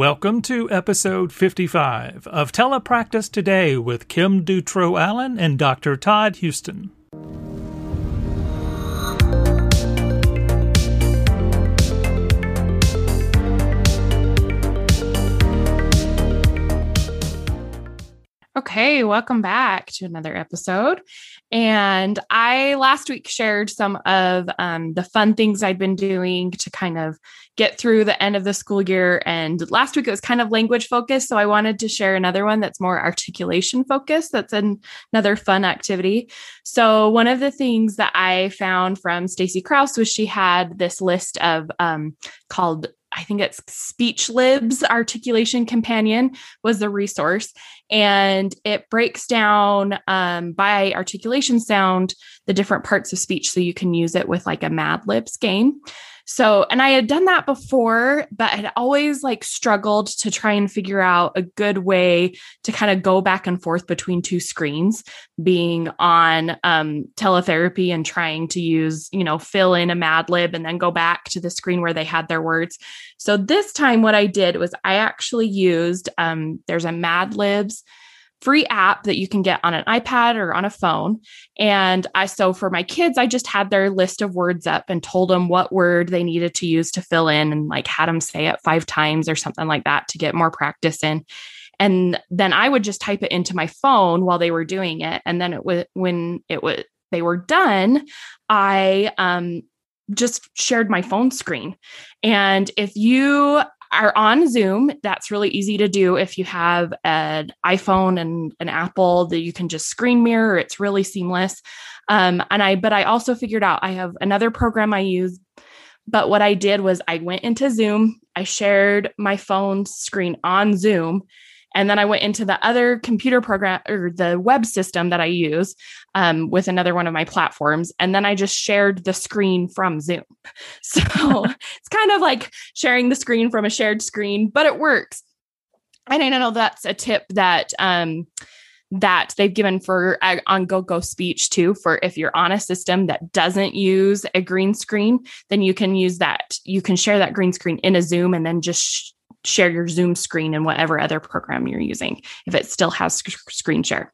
Welcome to episode 55 of Telepractice Today with Kim Dutro Allen and Dr. Todd Houston. Okay, welcome back to another episode. And I last week shared some of um, the fun things I'd been doing to kind of get through the end of the school year. And last week it was kind of language focused. So I wanted to share another one that's more articulation focused. That's an, another fun activity. So one of the things that I found from Stacy Crouse was she had this list of um, called I think it's Speech Libs Articulation Companion was the resource. And it breaks down um, by articulation sound the different parts of speech so you can use it with like a Mad Libs game. So, and I had done that before, but had always like struggled to try and figure out a good way to kind of go back and forth between two screens, being on um, teletherapy and trying to use, you know, fill in a Mad Lib and then go back to the screen where they had their words. So this time, what I did was I actually used, um, there's a Mad Libs free app that you can get on an iPad or on a phone. And I, so for my kids, I just had their list of words up and told them what word they needed to use to fill in and like had them say it five times or something like that to get more practice in. And then I would just type it into my phone while they were doing it. And then it was when it was, they were done, I um, just shared my phone screen. And if you are on Zoom. That's really easy to do if you have an iPhone and an Apple that you can just screen mirror. It's really seamless. Um, and I, but I also figured out I have another program I use. But what I did was I went into Zoom, I shared my phone screen on Zoom, and then I went into the other computer program or the web system that I use um, with another one of my platforms. And then I just shared the screen from Zoom. So it's kind of like sharing the screen from a shared screen, but it works. And I know that's a tip that, um, that they've given for uh, on GoGoSpeech too for if you're on a system that doesn't use a green screen then you can use that you can share that green screen in a zoom and then just share your Zoom screen and whatever other program you're using if it still has sc- screen share.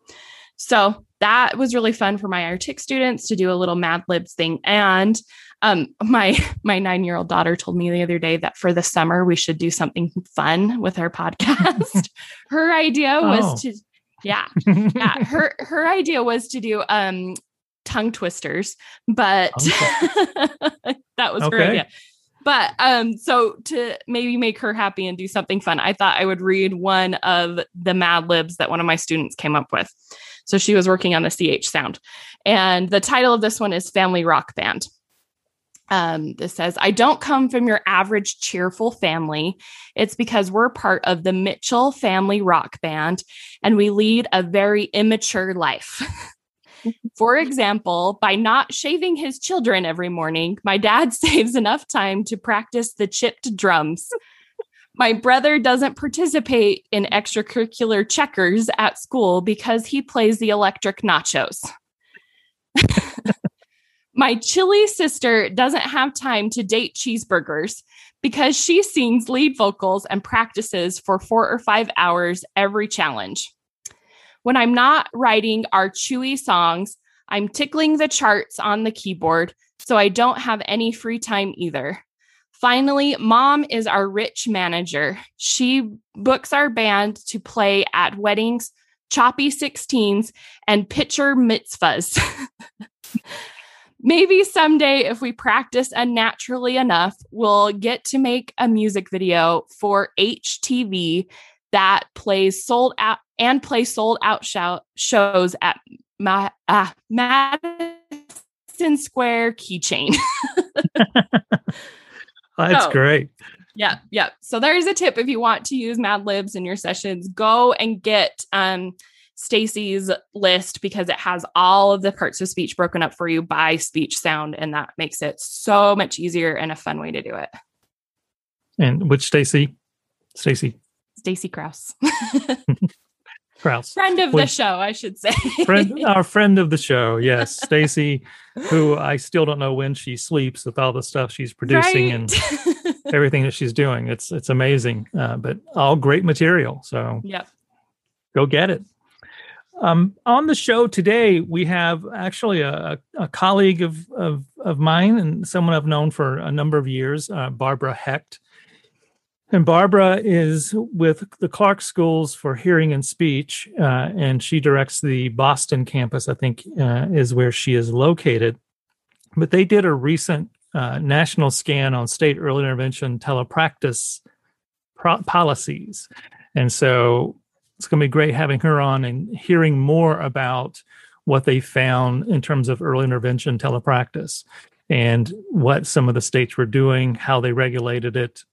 So that was really fun for my Artic students to do a little Mad Libs thing. And um, my my nine year old daughter told me the other day that for the summer we should do something fun with our podcast. her idea was oh. to yeah yeah her her idea was to do um tongue twisters, but okay. that was okay. her idea. But um, so to maybe make her happy and do something fun, I thought I would read one of the Mad Libs that one of my students came up with. So she was working on the CH sound. And the title of this one is Family Rock Band. Um, this says, I don't come from your average cheerful family. It's because we're part of the Mitchell Family Rock Band and we lead a very immature life. For example, by not shaving his children every morning, my dad saves enough time to practice the chipped drums. My brother doesn't participate in extracurricular checkers at school because he plays the electric nachos. My chilly sister doesn't have time to date cheeseburgers because she sings lead vocals and practices for four or five hours every challenge. When I'm not writing our chewy songs, I'm tickling the charts on the keyboard, so I don't have any free time either. Finally, mom is our rich manager. She books our band to play at weddings, choppy 16s, and pitcher mitzvahs. Maybe someday, if we practice unnaturally enough, we'll get to make a music video for HTV that plays sold out and play sold out show, shows at Ma- uh, Madison Square Keychain. That's great. Yeah, yeah. So there's a tip if you want to use Mad Libs in your sessions, go and get um Stacy's list because it has all of the parts of speech broken up for you by speech sound and that makes it so much easier and a fun way to do it. And which Stacy? Stacy. Stacy Crouse. Friend of the show, I should say. friend, our friend of the show, yes, Stacy, who I still don't know when she sleeps with all the stuff she's producing right. and everything that she's doing. It's it's amazing, uh, but all great material. So yep. go get it. Um, on the show today, we have actually a, a colleague of, of, of mine and someone I've known for a number of years, uh, Barbara Hecht. And Barbara is with the Clarke Schools for Hearing and Speech, uh, and she directs the Boston campus, I think, uh, is where she is located. But they did a recent uh, national scan on state early intervention telepractice pro- policies. And so it's going to be great having her on and hearing more about what they found in terms of early intervention telepractice and what some of the states were doing, how they regulated it,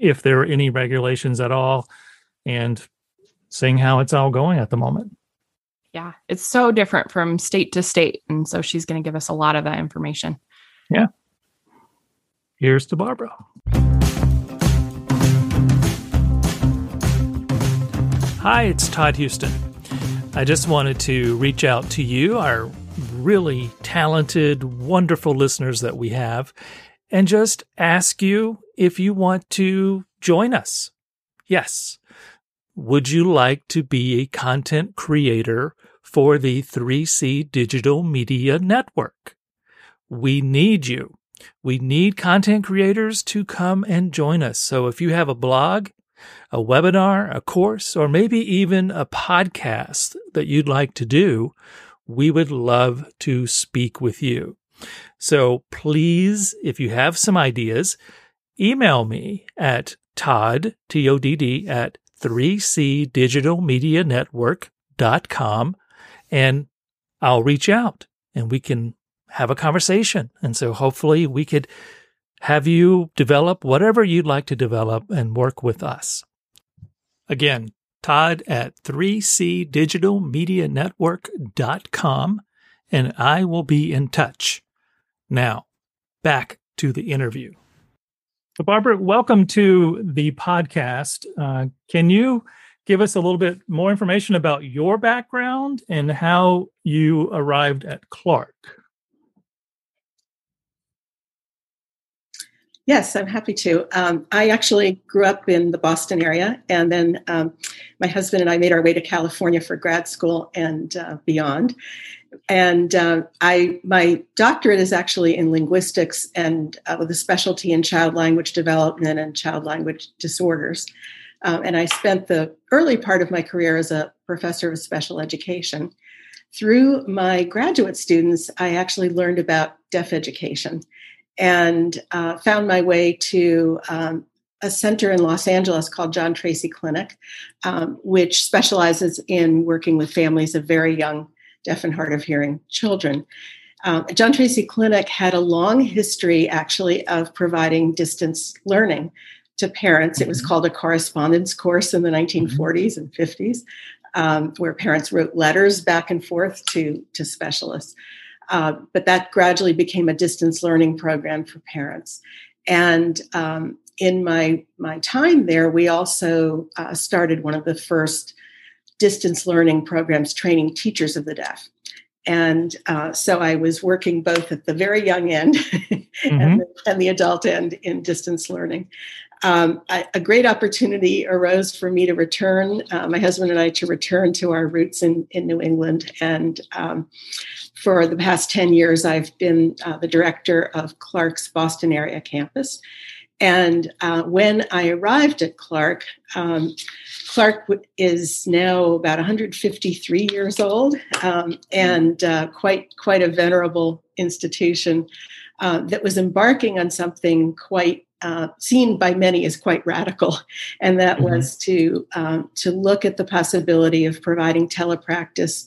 if there are any regulations at all, and seeing how it's all going at the moment. Yeah, it's so different from state to state. And so she's going to give us a lot of that information. Yeah. Here's to Barbara. Hi, it's Todd Houston. I just wanted to reach out to you, our really talented, wonderful listeners that we have, and just ask you if you want to join us. Yes. Would you like to be a content creator for the 3C Digital Media Network? We need you. We need content creators to come and join us. So if you have a blog, a webinar, a course, or maybe even a podcast that you'd like to do, we would love to speak with you. So please, if you have some ideas, email me at Todd, T O D D, at 3C Digital Media Network.com and I'll reach out and we can have a conversation. And so hopefully we could have you develop whatever you'd like to develop and work with us. Again, Todd at 3cdigitalmedianetwork.com, and I will be in touch. Now, back to the interview. So, Barbara, welcome to the podcast. Uh, can you give us a little bit more information about your background and how you arrived at Clarke? Yes, I'm happy to. Um, I actually grew up in the Boston area, and then um, my husband and I made our way to California for grad school and uh, beyond. And uh, I, my doctorate is actually in linguistics and uh, with a specialty in child language development and child language disorders. Um, and I spent the early part of my career as a professor of special education. Through my graduate students, I actually learned about deaf education and uh, found my way to um, a center in Los Angeles called John Tracy Clinic, um, which specializes in working with families of very young deaf and hard of hearing children. Um, John Tracy Clinic had a long history, actually, of providing distance learning to parents. It was mm-hmm. called a correspondence course in the 1940s mm-hmm. and 50s, um, where parents wrote letters back and forth to, to specialists. Uh, but that gradually became a distance learning program for parents. And um, in my my time there, we also uh, started one of the first distance learning programs training teachers of the deaf. And uh, so I was working both at the very young end mm-hmm. and, the, and, the, adult end in distance learning. Um, I, a great opportunity arose for me to return, uh, my husband and I, to return to our roots in, in New England. And um, for the past 10 years, I've been uh, the director of Clarke's Boston area campus. And uh, when I arrived at Clarke, um, Clarke is now about 153 years old um, and uh, quite quite a venerable institution uh, that was embarking on something quite uh, seen by many as quite radical, and that mm-hmm. was to um, to look at the possibility of providing telepractice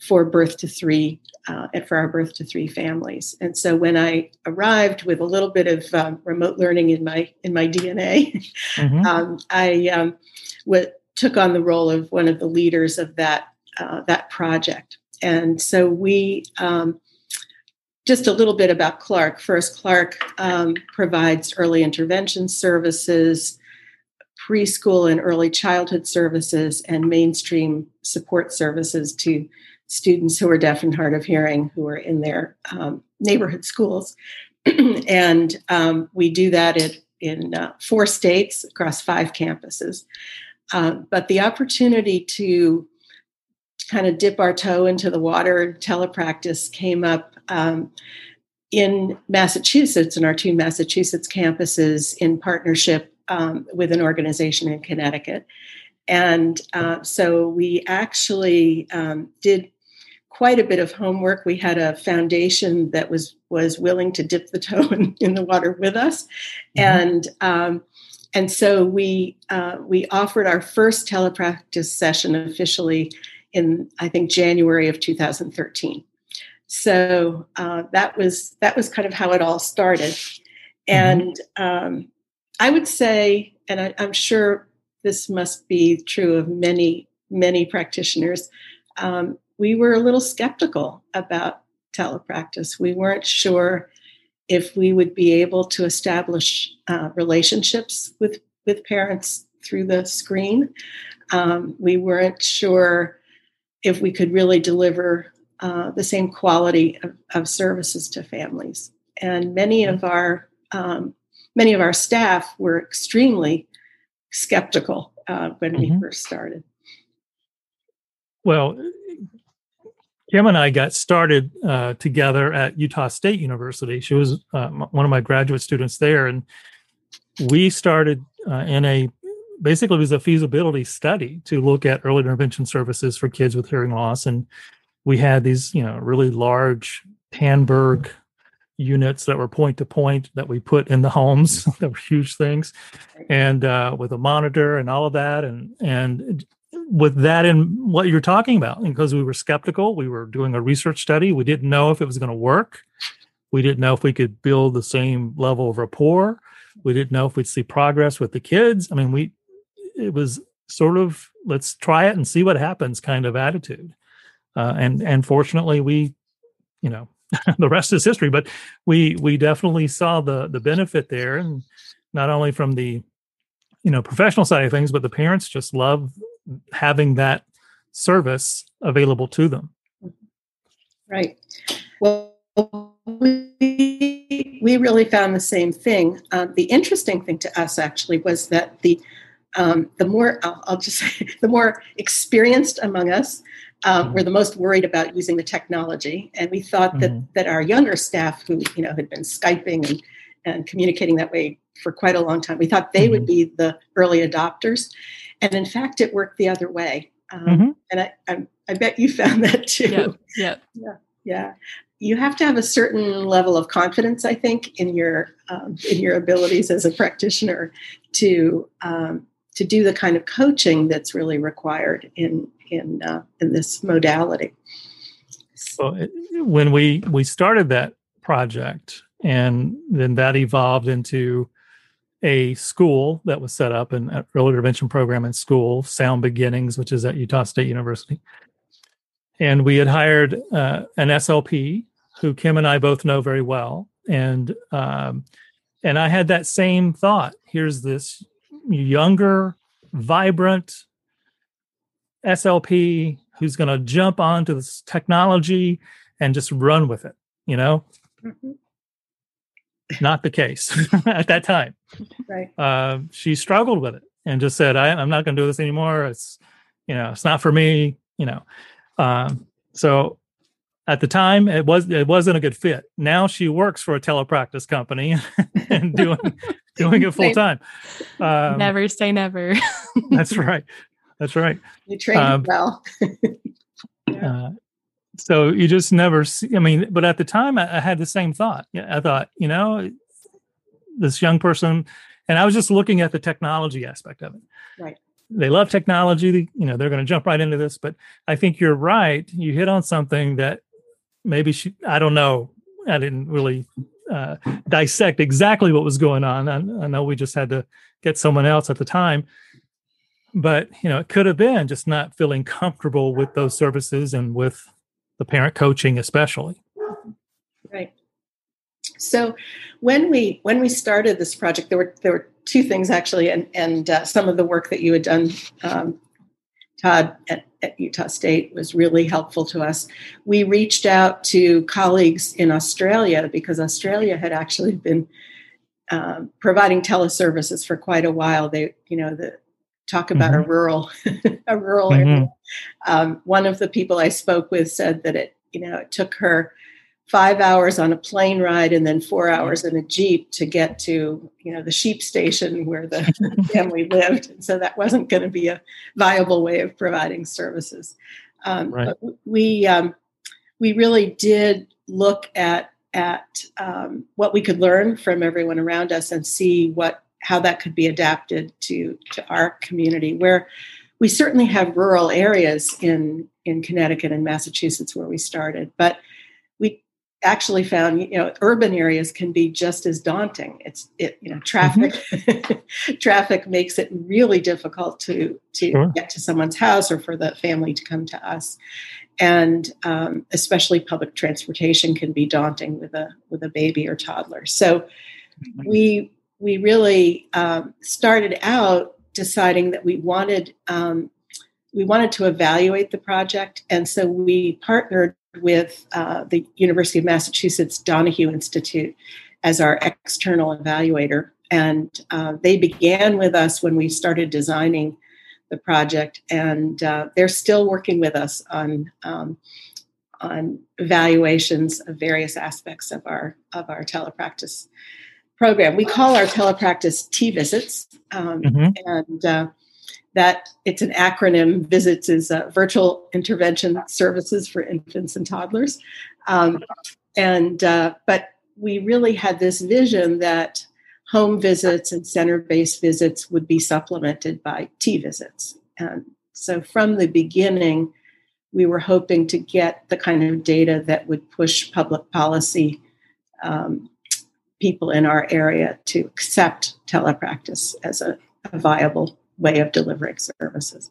for birth to three uh, for our birth to three families. And so when I arrived with a little bit of um, remote learning in my in my DNA, mm-hmm. um, I um, w- took on the role of one of the leaders of that uh, that project. And so we um, just a little bit about Clarke. First, Clarke um, provides early intervention services preschool and early childhood services and mainstream support services to students who are deaf and hard of hearing who are in their um, neighborhood schools. and um, we do that in, in uh, four states across five campuses. Uh, but the opportunity to kind of dip our toe into the water telepractice came up um, in Massachusetts, in our two Massachusetts campuses, in partnership um, with an organization in Connecticut. And uh, so we actually um, did quite a bit of homework. We had a foundation that was was willing to dip the toe in, in the water with us, mm-hmm. and um, and so we uh, we offered our first telepractice session officially in I think January of 2013. So uh, that was that was kind of how it all started, mm-hmm. and um, I would say, and I, am sure this must be true of many many practitioners. Um, we were a little skeptical about telepractice. We weren't sure if we would be able to establish uh, relationships with with parents through the screen. Um, we weren't sure if we could really deliver uh, the same quality of, of, services to families. And many of our um, many of our staff were extremely skeptical uh, when mm-hmm. we first started. Well, Kim and I got started uh, together at Utah State University. She was uh, one of my graduate students there, and we started uh, in a basically it was a feasibility study to look at early intervention services for kids with hearing loss and we had these you know really large Tandberg units that were point to point that we put in the homes that were huge things and uh, with a monitor and all of that and and with that in what you're talking about because we were skeptical we were doing a research study we didn't know if it was going to work we didn't know if we could build the same level of rapport we didn't know if we'd see progress with the kids i mean we it was sort of let's try it and see what happens kind of attitude. Uh, and and fortunately, we, you know, the rest is history. But we we definitely saw the the benefit there, and not only from the, you know, professional side of things, but the parents just love having that service available to them. Right. Well, we we really found the same thing. Um, the interesting thing to us actually was that the um, the more I'll, I'll, just say the more experienced among us um, mm-hmm. were the most worried about using the technology and we thought that mm-hmm. that our younger staff who you know had been skyping and, and communicating that way for quite a long time we thought they mm-hmm. would be the early adopters and in fact it worked the other way um, mm-hmm. and I, I, I bet you found that too yeah yeah yeah you have to have a certain level of confidence, I think, in your um, in your abilities as a practitioner to um, to do the kind of coaching that's really required in in uh, in this modality. So when we we started that project, and then that evolved into a school that was set up an early intervention program in school, Sound Beginnings, which is at Utah State University. And we had hired uh, an SLP who Kim and I both know very well, and um, and I had that same thought. Here's this younger, vibrant SLP who's going to jump onto this technology and just run with it, you know? Mm-hmm. Not the case at that time. Right. Uh, she struggled with it and just said, I, am not going to do this anymore. It's, you know, it's not for me, you know. Um, so at the time it was it wasn't a good fit now she works for a telepractice company and doing doing it full time um, never say never that's right that's right you train um, well yeah. uh, so you just never see i mean but at the time I, I had the same thought. I thought you know this young person and i was just looking at the technology aspect of it. Right. They love technology you know they're going to jump right into this but i think you're right. You hit on something that maybe she i don't know. I didn't really uh, dissect exactly what was going on. I, I, know we just had to get someone else at the time but you know it could have been just not feeling comfortable with those services and with the parent coaching especially right so when we when we started this project there were there were two things actually, and and uh, some of the work that you had done, um, Todd at, at, Utah State was really helpful to us. We reached out to colleagues in Australia because Australia had actually been um, providing teleservices for quite a while. They, you know, the talk about mm-hmm. a rural, a rural mm-hmm. area. Um, one of the people I spoke with said that it, you know, it took her five hours on a plane ride and then four hours in a jeep to get to you know the sheep station where the family lived and so that wasn't going to be a viable way of providing services um, right. we um, we really did look at at um, what we could learn from everyone around us and see what how that could be adapted to to our community where we certainly have rural areas in in Connecticut and Massachusetts where we started but we actually found you know urban areas can be just as daunting it's it you know traffic mm-hmm. traffic makes it really difficult to to sure. get to someone's house or for the family to come to us and um, especially public transportation can be daunting with a with a baby or toddler so mm-hmm. we we really um, started out deciding that we wanted um, we wanted to evaluate the project and so we partnered with uh, the University of Massachusetts Donahue Institute as our external evaluator. And uh, they began with us when we started designing the project, and uh, they're still working with us on um, on evaluations of various aspects of our of our telepractice program. We call our telepractice T visits, um, mm-hmm. and uh, that it's an acronym visits is uh, virtual intervention services for infants and toddlers um, and uh, but we really had this vision that home visits and center-based visits would be supplemented by t visits and so from the beginning we were hoping to get the kind of data that would push public policy um, people in our area to accept telepractice as a, a viable way of delivering services.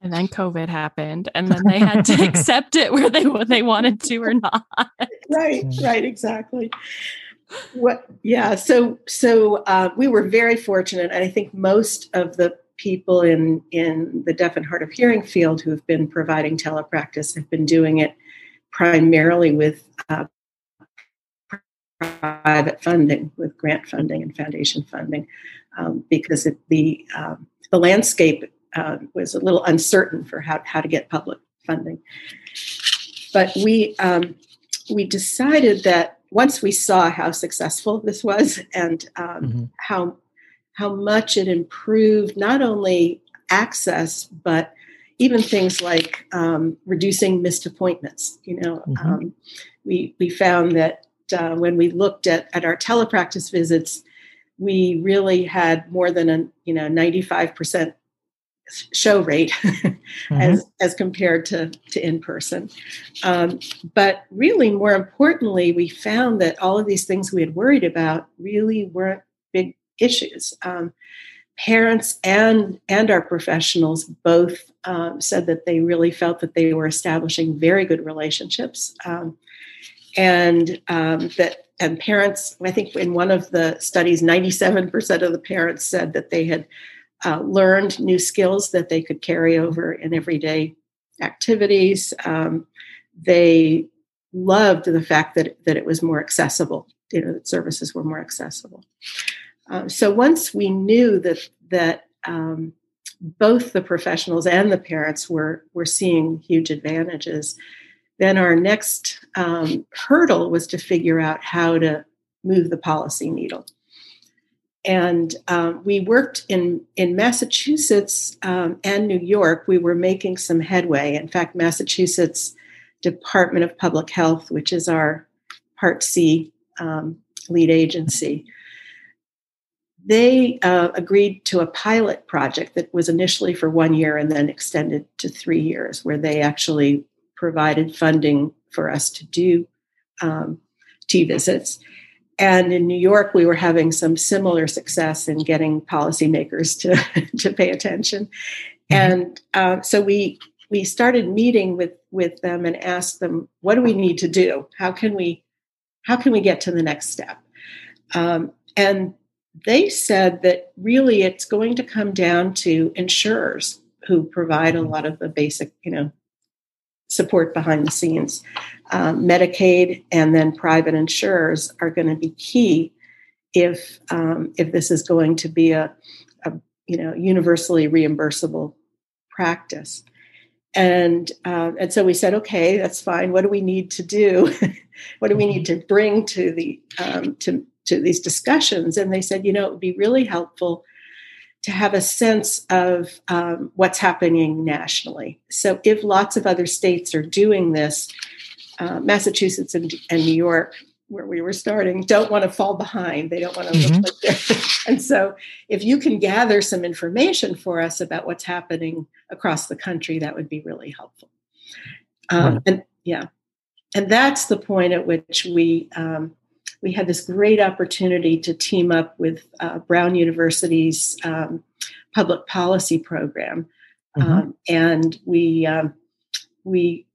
And then COVID happened, and then they had to accept it where they they wanted to or not. Right, right, exactly. What? Yeah. So, so uh, we were very fortunate, and I think most of the people in in the deaf and hard of hearing field who have been providing telepractice have been doing it primarily with uh, private funding, with grant funding and foundation funding um, because it, the um, the landscape uh, was a little uncertain for how, how to get public funding. But we um, we decided that once we saw how successful this was and um, mm-hmm. how how much it improved not only access but even things like um, reducing missed appointments. You know, mm-hmm. Um, we we found that uh, when we looked at at our telepractice visits we really had more than a you know 95% show rate mm-hmm. as as compared to to in person um, but really more importantly we found that all of these things we had worried about really weren't big issues. Um, parents and and our professionals both um, said that they really felt that they were establishing very good relationships. Um, and um, that and parents i think in one of the studies 97% of the parents said that they had uh, learned new skills that they could carry over in everyday activities. Um, they loved the fact that, that it was more accessible you know that services were more accessible. Um, so once we knew that that um, both the professionals and the parents were were seeing huge advantages then our next um, hurdle was to figure out how to move the policy needle. And um, we worked in, in Massachusetts um, and New York. We were making some headway. In fact, Massachusetts Department of Public Health, which is our Part C um, lead agency, they uh, agreed to a pilot project that was initially for one year and then extended to three years, where they actually provided funding for us to do um, T visits. And in New York, we were having some similar success in getting policymakers to, to pay attention. Mm-hmm. And uh, so we we started meeting with with them and asked them, what do we need to do? How can we how can we get to the next step? Um, and they said that really it's going to come down to insurers who provide a mm-hmm. lot of the basic, you know, support behind the scenes. Um, Medicaid and then private insurers are going to be key if um, if this is going to be a, a you know universally reimbursable practice. And uh, and so we said, okay, that's fine. What do we need to do? what do we need to bring to the um, to to these discussions? And they said, you know, it would be really helpful to have a sense of um, what's happening nationally. So if lots of other states are doing this, uh, Massachusetts and, and, New York, where we were starting, don't want to fall behind. They don't want to mm-hmm. look like they're. and so if you can gather some information for us about what's happening across the country, that would be really helpful. Um, and yeah, and that's the point at which we um, we had this great opportunity to team up with uh, Brown University's um, public policy program, mm-hmm. um, and we um, we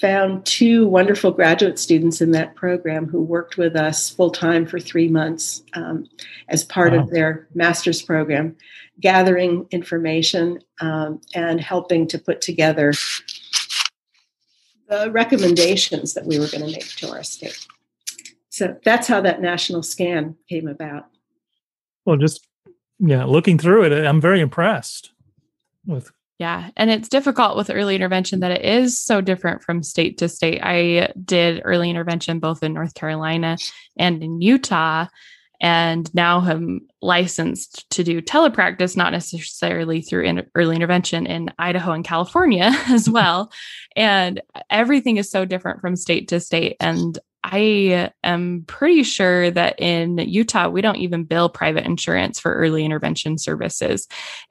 found two wonderful graduate students in that program who worked with us full time for three months um, as part wow. of their master's program, gathering information um, and helping to put together the recommendations that we were going to make to our state. So that's how that national scan came about. Well, just yeah, looking through it, I'm very impressed with. Yeah, and it's difficult with early intervention that it is so different from state to state. I did early intervention both in North Carolina and in Utah, and now am licensed to do telepractice, not necessarily through in early intervention in Idaho and California as well. and everything is so different from state to state. And I am pretty sure that in Utah, we don't even bill private insurance for early intervention services.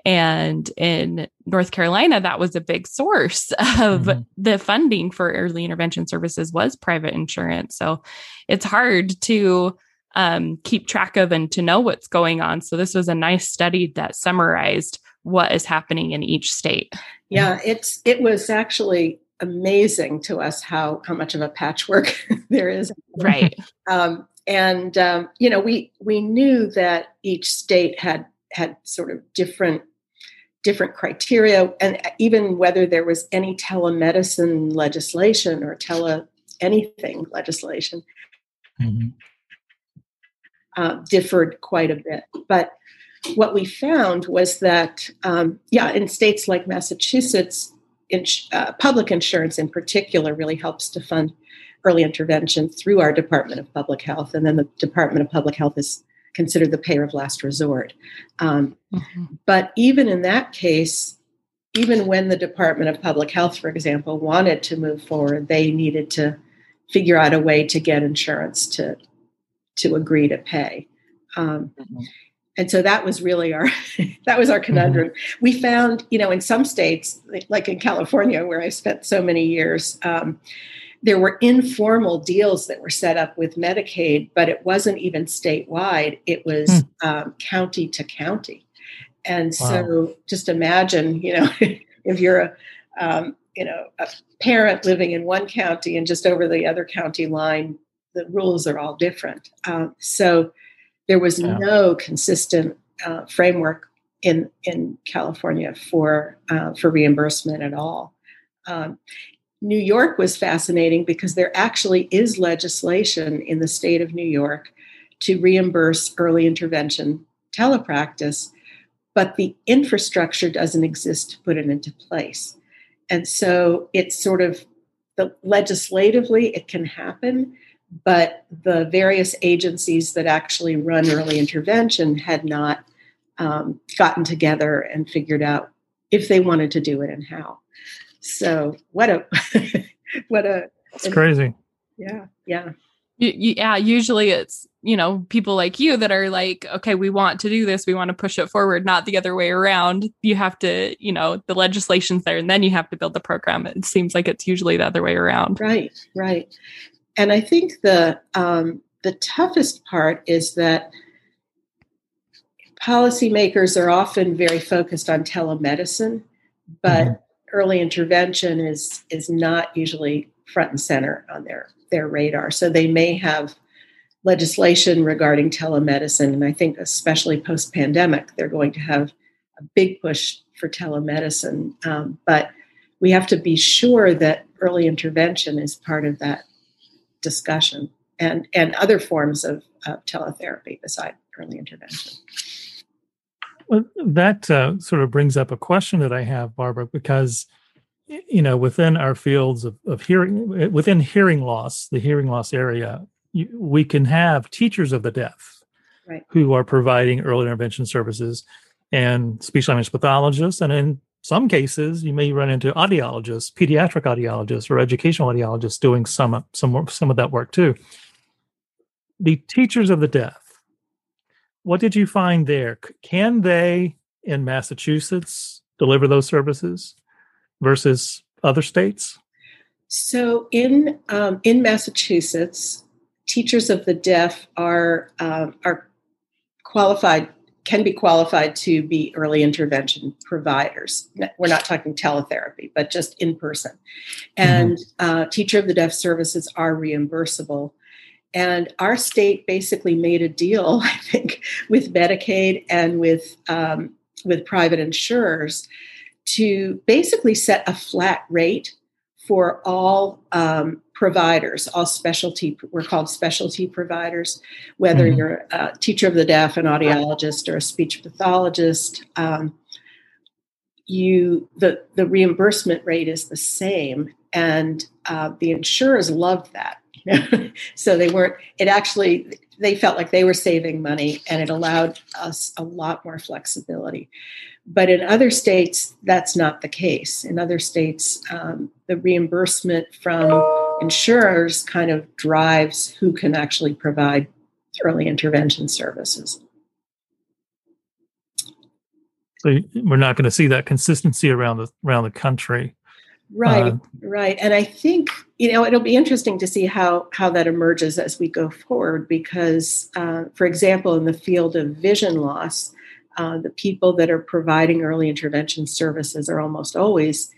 And in North Carolina, that was a big source of mm-hmm. the funding for early intervention services was private insurance. So it's hard to um, keep track of and to know what's going on. So this was a nice study that summarized what is happening in each state. Yeah, it's it was actually amazing to us how how much of a patchwork there is. Right. Um, and um, you know we we knew that each state had had sort of different different criteria and even whether there was any telemedicine legislation or tele anything legislation mm-hmm. uh, differed quite a bit. But what we found was that um, yeah in states like massachusetts uh, public insurance in particular really helps to fund early intervention through our Department of Public Health, and then the Department of Public Health is considered the payer of last resort. Um, mm-hmm. But even in that case, even when the Department of Public Health, for example, wanted to move forward, they needed to figure out a way to get insurance to to agree to pay. Um, mm-hmm and so that was really our that was our conundrum mm-hmm. we found you know in some states like in california where i spent so many years um, there were informal deals that were set up with medicaid but it wasn't even statewide it was mm. um, county to county and wow. so just imagine you know if you're a um, you know a parent living in one county and just over the other county line the rules are all different um, so there was yeah. no consistent uh, framework in in California for uh, for reimbursement at all. Um, New York was fascinating because there actually is legislation in the state of New York to reimburse early intervention telepractice, but the infrastructure doesn't exist to put it into place. And so it's sort of the legislatively it can happen, but the various agencies that actually run early intervention had not um, gotten together and figured out if they wanted to do it and how. So what a what a it's crazy. Yeah, yeah. yeah, usually it's, you know, people like you that are like, okay, we want to do this, we want to push it forward, not the other way around. You have to, you know, the legislation's there and then you have to build the program. It seems like it's usually the other way around. Right, right and I think the um, the toughest part is that policymakers are often very focused on telemedicine, but mm-hmm. early intervention is is not usually front and center on their their radar. So they may have legislation regarding telemedicine. And I think, especially post pandemic, they're going to have a big push for telemedicine. Um, but we have to be sure that early intervention is part of that discussion and, and other forms of uh, teletherapy beside early intervention. Well, that uh, sort of brings up a question that I have, Barbara, because you know within our fields of, of hearing, within hearing loss, the hearing loss area, you, we can have teachers of the deaf right. who are providing early intervention services and speech language pathologists, and in some cases, you may run into audiologists, pediatric audiologists, or educational audiologists doing some some some of that work too. The teachers of the deaf what did you find there? Can they in Massachusetts deliver those services versus other states? So in um, in Massachusetts, teachers of the deaf are um, are qualified can be qualified to be early intervention providers. We're not talking teletherapy, but just in person. And mm-hmm. uh, teacher of the deaf services are reimbursable. And our state basically made a deal, I think, with Medicaid and with um, with private insurers to basically set a flat rate for all um, providers, all specialty. We're called specialty providers, whether mm-hmm. you're a teacher of the deaf, an audiologist, or a speech pathologist. Um, you the the reimbursement rate is the same, and uh, the insurers loved that so they weren't it actually they felt like they were saving money and it allowed us a lot more flexibility but in other states that's not the case. In other states um, the reimbursement from insurers kind of drives who can actually provide early intervention services. So we're not going to see that consistency around the around the country. Right, uh, right. And I think, you know, it'll be interesting to see how, how that emerges as we go forward because, uh, for example, in the field of vision loss, uh, the people that are providing early intervention services are almost always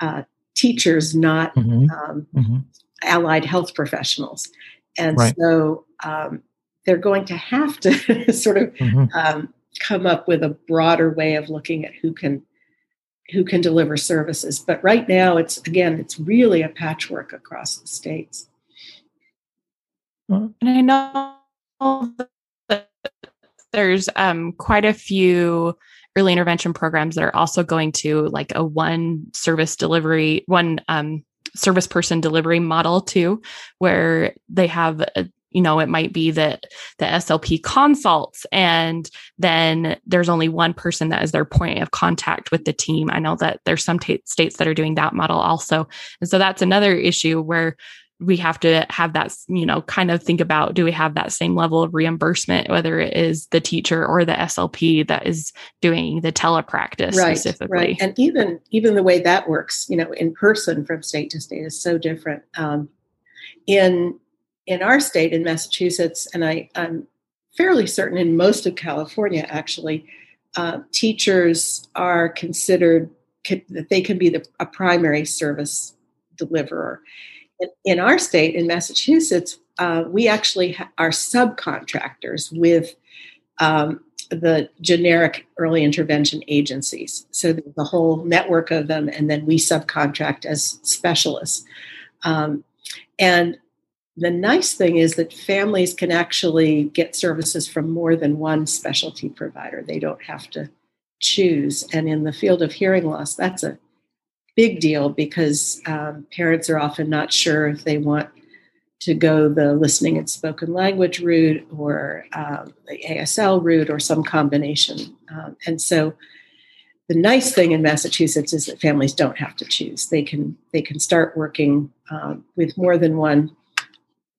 uh, teachers, not mm-hmm. Um, mm-hmm. allied health professionals. And right. so um, they're going to have to sort of mm-hmm. um, come up with a broader way of looking at who can who can deliver services. But right now, it's again, it's really a patchwork across the states. And I know that there's um, quite a few early intervention programs that are also going to like a one service delivery, one um, service person delivery model too, where they have a, you know it might be that the slp consults and then there's only one person that is their point of contact with the team. I know that there's some t- states that are doing that model also. And so that's another issue where we have to have that you know kind of think about do we have that same level of reimbursement whether it is the teacher or the slp that is doing the telepractice right, specifically? Right and even even the way that works you know in person from state to state is so different. Um, in in our state, in Massachusetts, and I, I'm fairly certain in most of California, actually, uh, teachers are considered that they can be the, a primary service deliverer. In, our state, in Massachusetts, uh, we actually ha- are subcontractors with um, the generic early intervention agencies. So the whole network of them, and then we subcontract as specialists. Um, and the nice thing is that families can actually get services from more than one specialty provider. They don't have to choose. And in the field of hearing loss, that's a big deal because um, parents are often not sure if they want to go the listening and spoken language route or um, the ASL route or some combination. Um, and so the nice thing in Massachusetts is that families don't have to choose. They can they can start working um, with more than one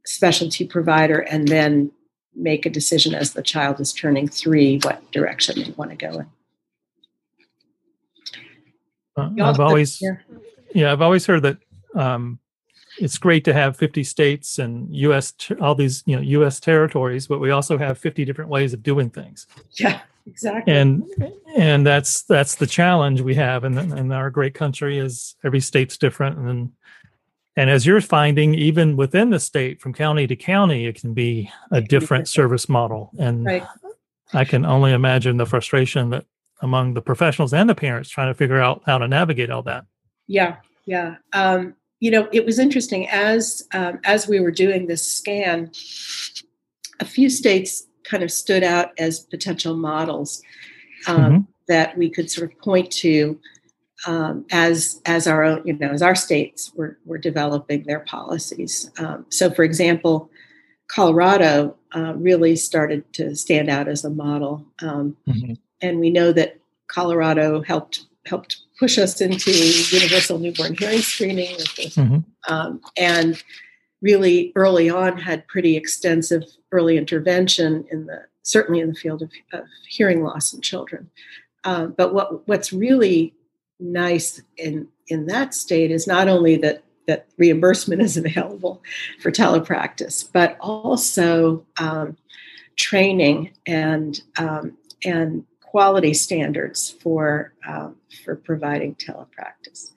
specialty provider and then make a decision as the child is turning three what direction they want to go in. Uh, I've always, yeah. yeah. I've always heard that um, it's great to have 50 states and U.S. all these you know U.S. territories, but we also have 50 different ways of doing things. Yeah, exactly. And and that's that's the challenge we have in, in our great country is every state's different and And as you're finding, even within the state, from county to county, it can be a different service model. And Right. I can only imagine the frustration that among the professionals and the parents trying to figure out how to navigate all that. Yeah, yeah. Um, you know, it was interesting as um, as we were doing this scan. A few states kind of stood out as potential models um, Mhm. that we could sort of point to um, as as our own, you know, as our states were were developing their policies. Um, so, for example, Colorado uh, really started to stand out as a model. Um, and we know that Colorado helped helped push us into universal newborn hearing screening, this, Mhm. um, and really early on had pretty extensive early intervention in the certainly in the field of, of hearing loss in children. Um, but what what's really nice in in that state is not only that that reimbursement is available for telepractice, but also um, training and um, and quality standards for um, for providing telepractice.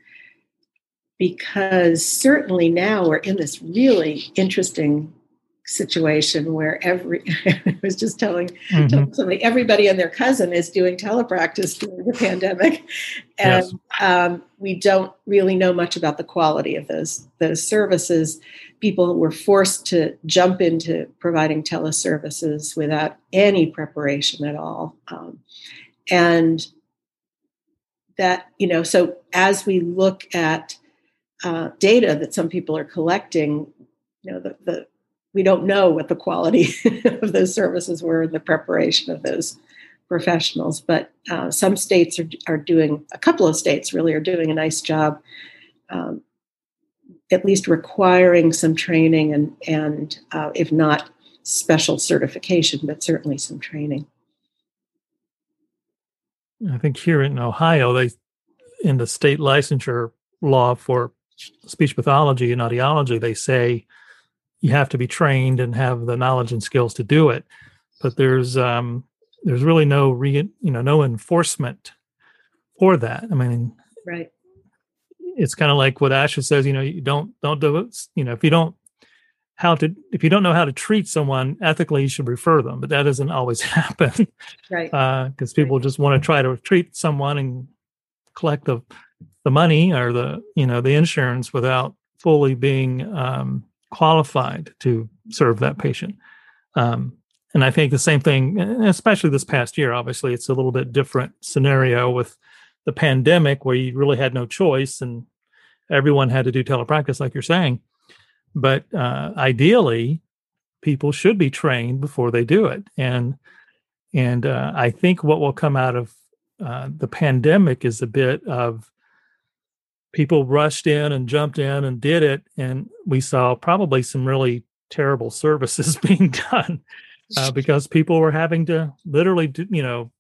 Because certainly now we're in this really interesting situation where every I was just telling, Mhm. telling somebody everybody and their cousin is doing telepractice during the pandemic, and Yes. um, we don't really know much about the quality of those those services. People were forced to jump into providing teleservices without any preparation at all, um, and that you know. So as we look at uh, data that some people are collecting, you know, the, the we don't know what the quality of those services were in the preparation of those professionals. But uh, some states are, are doing, a couple of states really are doing a nice job, um, at least requiring some training and, and uh, if not special certification, but certainly some training. I think here in Ohio, they in the state licensure law for speech pathology and audiology, they say you have to be trained and have the knowledge and skills to do it. But there's um, there's really no re, you know no enforcement for that. I mean, Right. it's kind of like what ASHA says. You know, you don't don't do it. You know, if you don't how to if you don't know how to treat someone ethically, you should refer them. But that doesn't always happen Right. because people just want to try to treat someone and collect the the money or the you know the insurance without fully being um, qualified to serve that patient. Um, and I think the same thing, especially this past year. Obviously, it's a little bit different scenario with the pandemic, where you really had no choice, and everyone had to do telepractice, like you're saying. But uh, ideally, people should be trained before they do it, and and uh, I think what will come out of uh, the pandemic is a bit of people rushed in and jumped in and did it, and we saw probably some really terrible services being done uh, because people were having to literally, do, you know,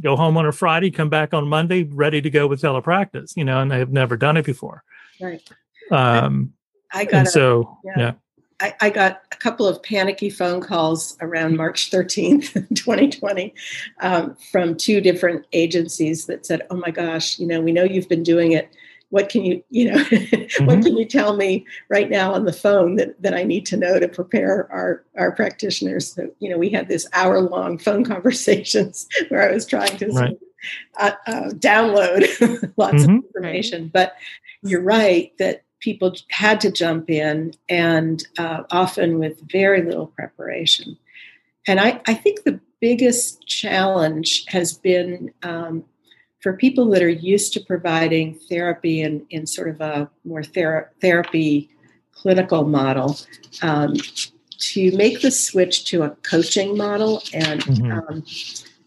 go home on a Friday, come back on Monday, ready to go with telepractice, you know, and they've never done it before. Right. Um, I got a- so, yeah. yeah. I, I got a couple of panicky phone calls around March 13th, 2020, um, from two different agencies that said, "Oh my gosh, you know, we know you've been doing it. What can you, you know, what Mhm. can you tell me right now on the phone that, that I need to know to prepare our our practitioners?" So, you know, we had this hour long phone conversations where I was trying to Right. uh, uh, download lots Mhm. of information. But you're right that people had to jump in and uh, often with very little preparation. And I, I think the biggest challenge has been um, for people that are used to providing therapy in, in sort of a more thera- therapy clinical model um, to make the switch to a coaching model and Mhm. um,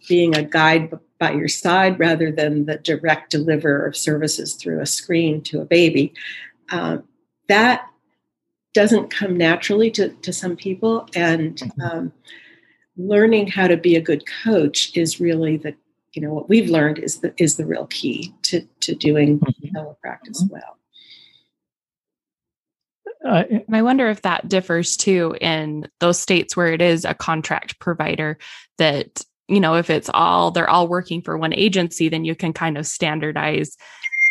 being a guide by your side rather than the direct deliverer of services through a screen to a baby. Um, that doesn't come naturally to, to some people. And um, learning how to be a good coach is really the, you know, what we've learned is the, is the real key to, to doing Mhm. telepractice well. Uh, I wonder if that differs too in those states where it is a contract provider that, you know, if it's all, they're all working for one agency, then you can kind of standardize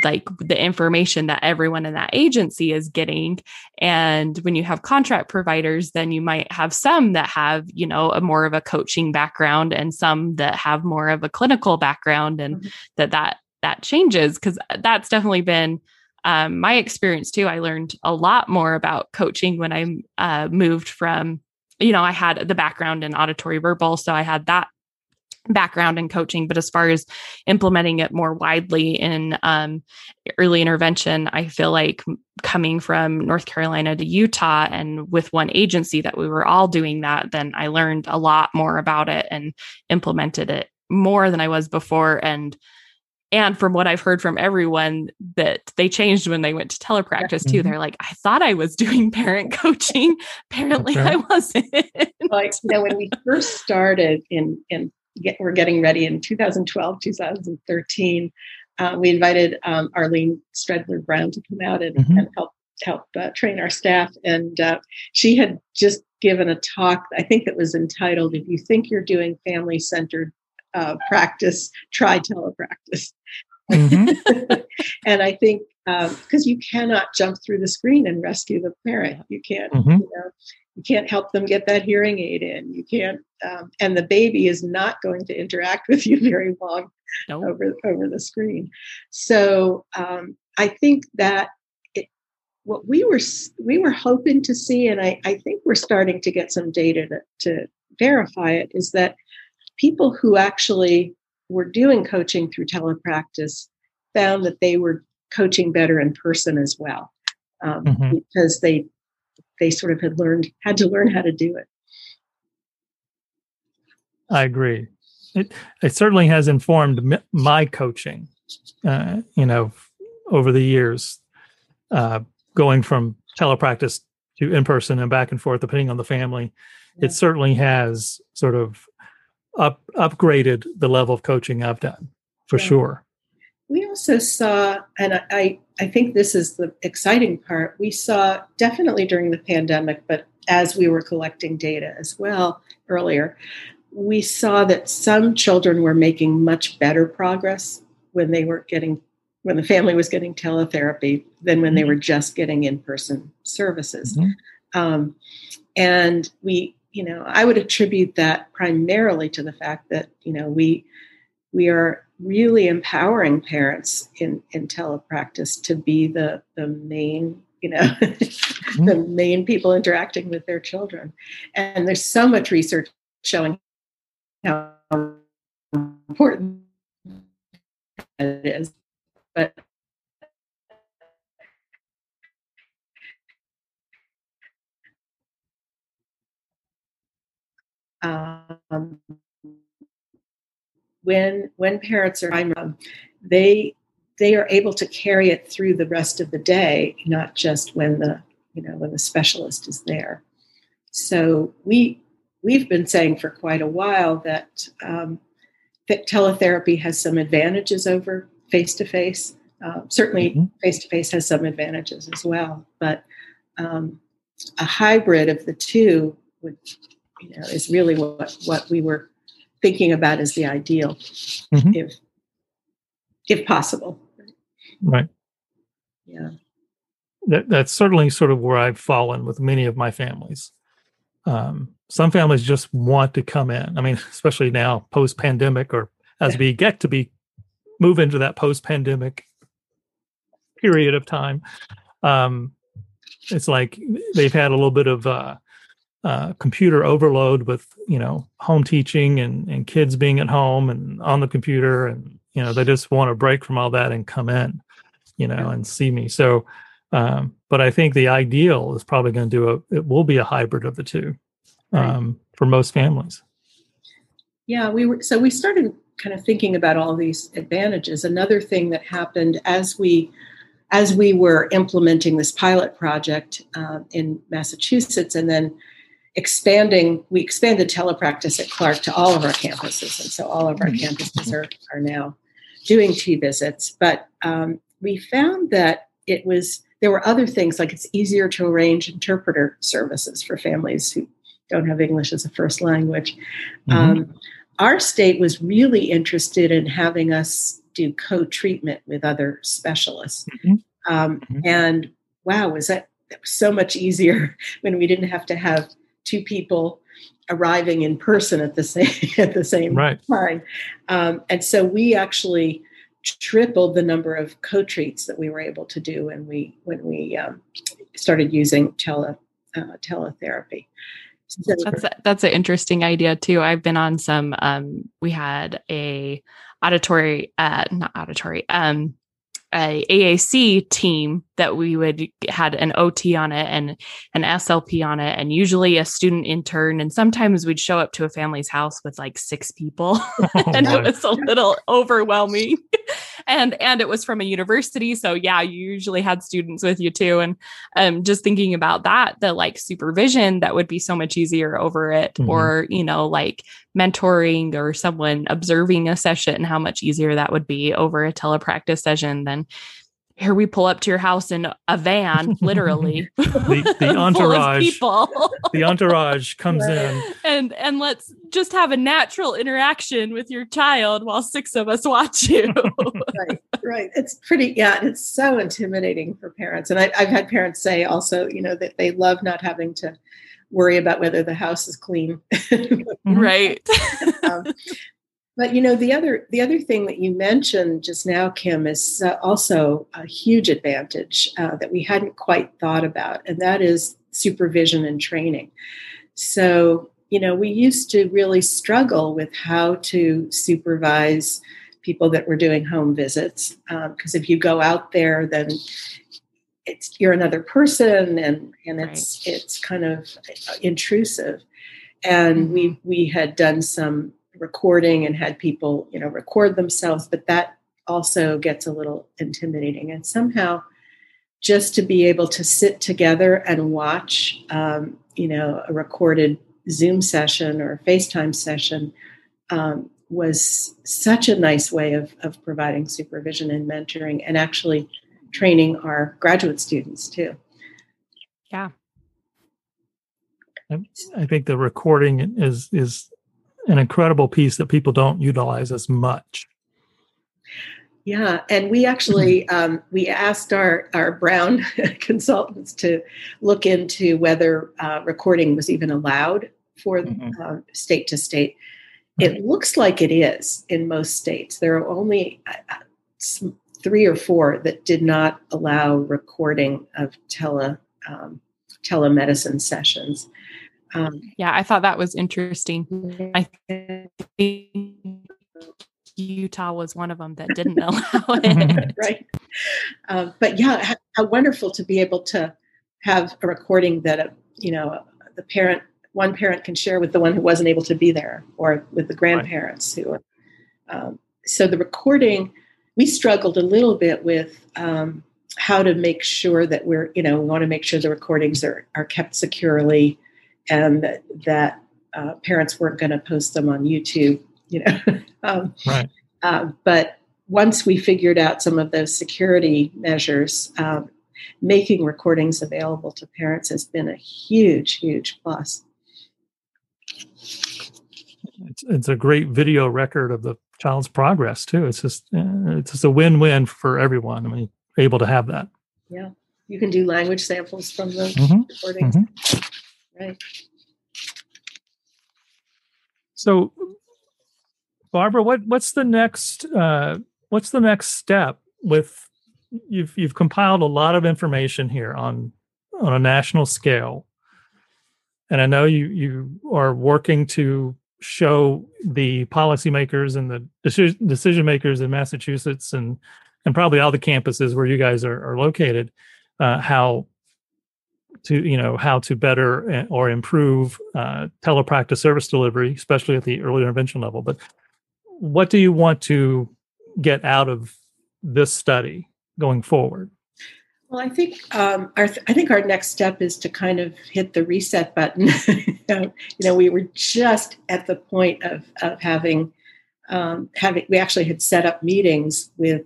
like the information that everyone in that agency is getting. And when you have contract providers then you might have some that have you know a more of a coaching background and some that have more of a clinical background and mm-hmm. that that that changes. Because that's definitely been um, my experience too. I learned a lot more about coaching when i uh, moved from you know i had the background in auditory verbal so i had that background in coaching, but as far as implementing it more widely in um, early intervention, I feel like coming from North Carolina to Utah and with one agency that we were all doing that, then I learned a lot more about it and implemented it more than I was before. And and from what I've heard from everyone that they changed when they went to telepractice too. Mm-hmm. They're like, I thought I was doing parent coaching. Apparently I wasn't. like you know, when we first started in in get, we're getting ready in 2012, 2013. Uh, we invited um, Arlene Stredler Brown to come out and, mm-hmm. and help help uh, train our staff, and uh, she had just given a talk. I think it was entitled "If You Think You're Doing Family Centered uh, Practice, Try Telepractice." Mm-hmm. and I think because um, you cannot jump through the screen and rescue the parent, you can't. Mm-hmm. You know, you can't help them get that hearing aid in you can't um, and the baby is not going to interact with you very long nope. over over the screen so um, i think that it, what we were we were hoping to see and I, I think we're starting to get some data to, to verify it is that people who actually were doing coaching through telepractice found that they were coaching better in person as well um, mm-hmm. because they they sort of had learned had to learn how to do it. I agree. It it certainly has informed my coaching. Uh, you know, over the years, uh, going from telepractice to in person and back and forth, depending on the family, yeah. it certainly has sort of up upgraded the level of coaching I've done for yeah. sure. We also saw, and I, I think this is the exciting part, we saw definitely during the pandemic, but as we were collecting data as well earlier, we saw that some children were making much better progress when they were getting when the family was getting teletherapy than when they mm-hmm. were just getting in-person services mm-hmm. um, and we you know i would attribute that primarily to the fact that you know we we are really empowering parents in, in telepractice to be the, the main you know mm-hmm. the main people interacting with their children and there's so much research showing how important it is but um, when when parents are um, they they are able to carry it through the rest of the day, not just when the you know when the specialist is there. So we we've been saying for quite a while that um, that teletherapy has some advantages over face to face. Certainly, face to face has some advantages as well, but um, a hybrid of the two would, you know, is really what what we were thinking about as the ideal, mm-hmm. if if possible. Right. Yeah. That that's certainly sort of where I've fallen with many of my families. Um, some families just want to come in. I mean, especially now post pandemic, or as we get to be move into that post pandemic period of time. Um, it's like they've had a little bit of uh, uh, computer overload with you know home teaching and and kids being at home and on the computer and you know they just want a break from all that and come in you know and see me. So um, but i think the ideal is probably going to do a it will be a hybrid of the two um, right. for most families. Yeah we were so we started kind of thinking about all these advantages. Another thing that happened as we as we were implementing this pilot project uh, in massachusetts and then expanding, we expanded telepractice at Clarke to all of our campuses. And so all of our mm-hmm. campuses are, are now doing T visits. But um, we found that it was, there were other things like it's easier to arrange interpreter services for families who don't have English as a first language. Mm-hmm. Um, our state was really interested in having us do co-treatment with other specialists. Mm-hmm. Um, mm-hmm. And wow, was that, that was so much easier when we didn't have to have two people arriving in person at the same at the same right. time. Um, and so we actually tripled the number of co-treats that we were able to do when we when we um, started using tele uh, teletherapy. So, that's a, that's an interesting idea too. I've been on some. Um, we had a auditory, uh, not auditory, um, a AAC team that we would had an OT on it and an SLP on it, and usually a student intern. And sometimes we'd show up to a family's house with like six people, oh, and it was a little overwhelming. And and it was from a university, so yeah, you usually had students with you too. And um, just thinking about that, the like supervision that would be so much easier over it, mm-hmm. or you know, like mentoring or someone observing a session, how much easier that would be over a telepractice session than here we pull up to your house in a van, literally. the, the entourage people. the entourage comes in. And and let's just have a natural interaction with your child while six of us watch you. right, right. It's pretty, yeah, it's so intimidating for parents. And I, I've had parents say also, you know, that they love not having to worry about whether the house is clean. right. um, but you know the other the other thing that you mentioned just now, Kim, is uh, also a huge advantage uh, that we hadn't quite thought about, and that is supervision and training. So you know we used to really struggle with how to supervise people that were doing home visits because um, if you go out there, then it's you're another person, and and it's right. it's kind of intrusive. And we mm-hmm. we had done some recording and had people, you know, record themselves, but that also gets a little intimidating. And somehow, just to be able to sit together and watch, um, you know, a recorded Zoom session or FaceTime session um, was such a nice way of, of providing supervision and mentoring and actually training our graduate students too. Yeah. I think the recording is is an incredible piece that people don't utilize as much. Yeah, and we actually mm-hmm. um, we asked our our Brown consultants to look into whether uh, recording was even allowed for mm-hmm. uh, state to state. It looks like it is in most states. There are only uh, uh three or four that did not allow recording of tele um, telemedicine sessions. Um, yeah, I thought that was interesting. I think Utah was one of them that didn't allow it. right. Uh, but yeah, how, how, wonderful to be able to have a recording that, a, uh, you know, the parent, one parent can share with the one who wasn't able to be there or with the grandparents right. who are. Um, so the recording, we struggled a little bit with um, how to make sure that we're, you know, we want to make sure the recordings are, are kept securely and that, uh, parents weren't going to post them on YouTube, you know. um, right. Uh, but once we figured out some of those security measures, um, making recordings available to parents has been a huge, huge plus. It's, it's a great video record of the child's progress too. It's just uh, it's just a win-win for everyone. I mean, able to have that. Yeah, you can do language samples from the mm-hmm. recordings. Mm-hmm. Right. So, Barbara, what what's the next uh, what's the next step with you've you've compiled a lot of information here on on a national scale, and I know you you are working to show the policymakers and the decision decision makers in Massachusetts and and probably all the campuses where you guys are, are located uh, how to you know how to better eh, or improve uh, telepractice service delivery, especially at the early intervention level. But what do you want to get out of this study going forward? Well, I think um, our I think our next step is to kind of hit the reset button. you know, we were just at the point of of having um, having we actually had set up meetings with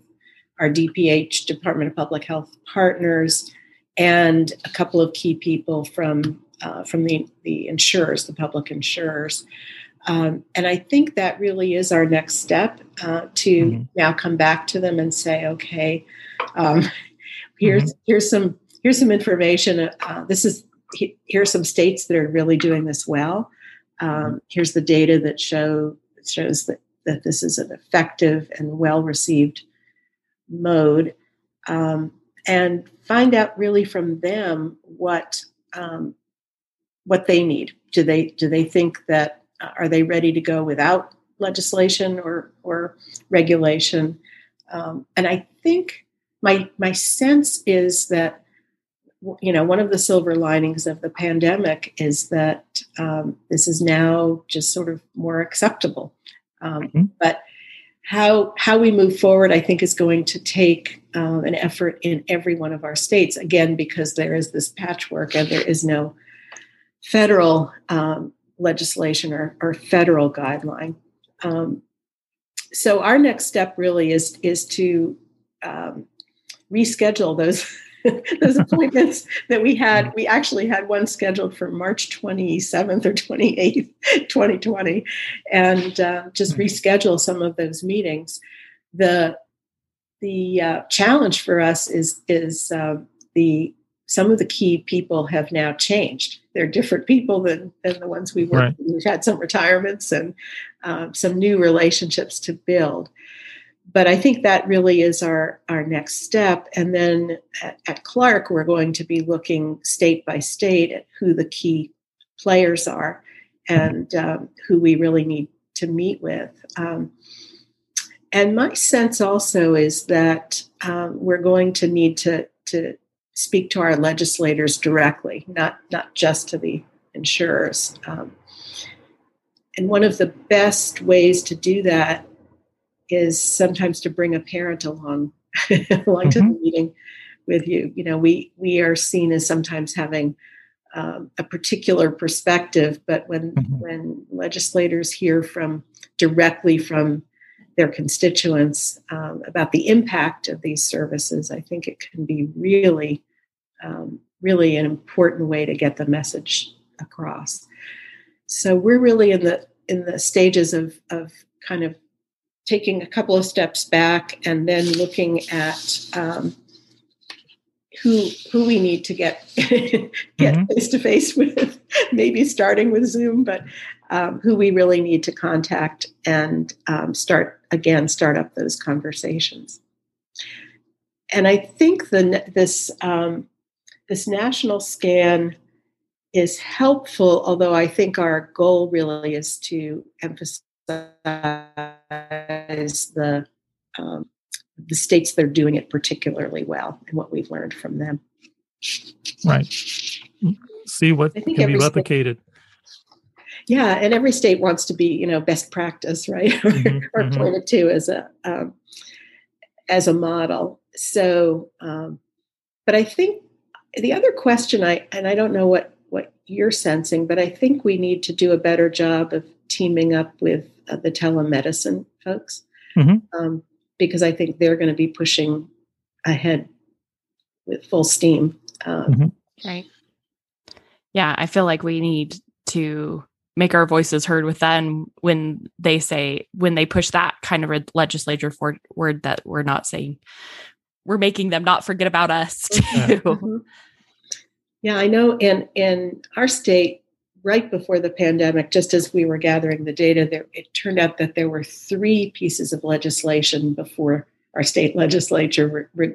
our DPH Department of Public Health partners and a couple of key people from uh, from the, the insurers, the public insurers. Um, and I think that really is our next step uh, to mm-hmm. now come back to them and say, okay, um, here's mm-hmm. here's some here's some information. Uh, this is here's some states that are really doing this well. Um, here's the data that show shows that that this is an effective and well received mode, um, and find out really from them what um, what they need. Do they do they think that uh, are they ready to go without legislation or or regulation? Um, and I think my my sense is that you know one of the silver linings of the pandemic is that um, this is now just sort of more acceptable. Um, mm-hmm. But how how we move forward, I think, is going to take um, an effort in every one of our states. Again, because there is this patchwork and there is no federal um, legislation or, or, federal guideline. Um, so our next step really is is to um, reschedule those those appointments that we had. We actually had one scheduled for March 27th or 28th, 2020, and uh, just mm-hmm. reschedule some of those meetings. The the uh, challenge for us is is uh, the some of the key people have now changed. They're different people than, than the ones we worked right. with. We've had some retirements and um, some new relationships to build. But I think that really is our, our next step. And then at, at Clarke, we're going to be looking state by state at who the key players are and um, who we really need to meet with. Um, and my sense also is that um, we're going to need to, to speak to our legislators directly, not not just to the insurers. Um, and one of the best ways to do that is sometimes to bring a parent along along mm-hmm. to the mm-hmm. meeting with you. You know, we we are seen as sometimes having um, a particular perspective, but when mm-hmm. when legislators hear from directly from their constituents um, about the impact of these services, I think it can be really um, really an important way to get the message across. So we're really in the in the stages of of kind of taking a couple of steps back and then looking at um, who who we need to get get face to face with, maybe starting with Zoom, but um, who we really need to contact and um, start again start up those conversations. And I think the this um, this national scan is helpful, although I think our goal really is to emphasize the um, the states that are doing it particularly well and what we've learned from them. Right. See what can be replicated. State, yeah, and every state wants to be, you know, best practice, right, mm-hmm, or mm-hmm. pointed to as a um, as a model. So, um, but I think the other question I and I don't know what what you're sensing, but I think we need to do a better job of teaming up with the telemedicine folks mm-hmm. um, because I think they're going to be pushing ahead with full steam. Um, mm-hmm. Right. Yeah, I feel like we need to make our voices heard with them when they say when they push that kind of a legislature forward that we're not saying we're making them not forget about us too. Mm-hmm. Yeah, I know. In in our state, right before the pandemic, just as we were gathering the data, there it turned out that there were three pieces of legislation before our state legislature re, re,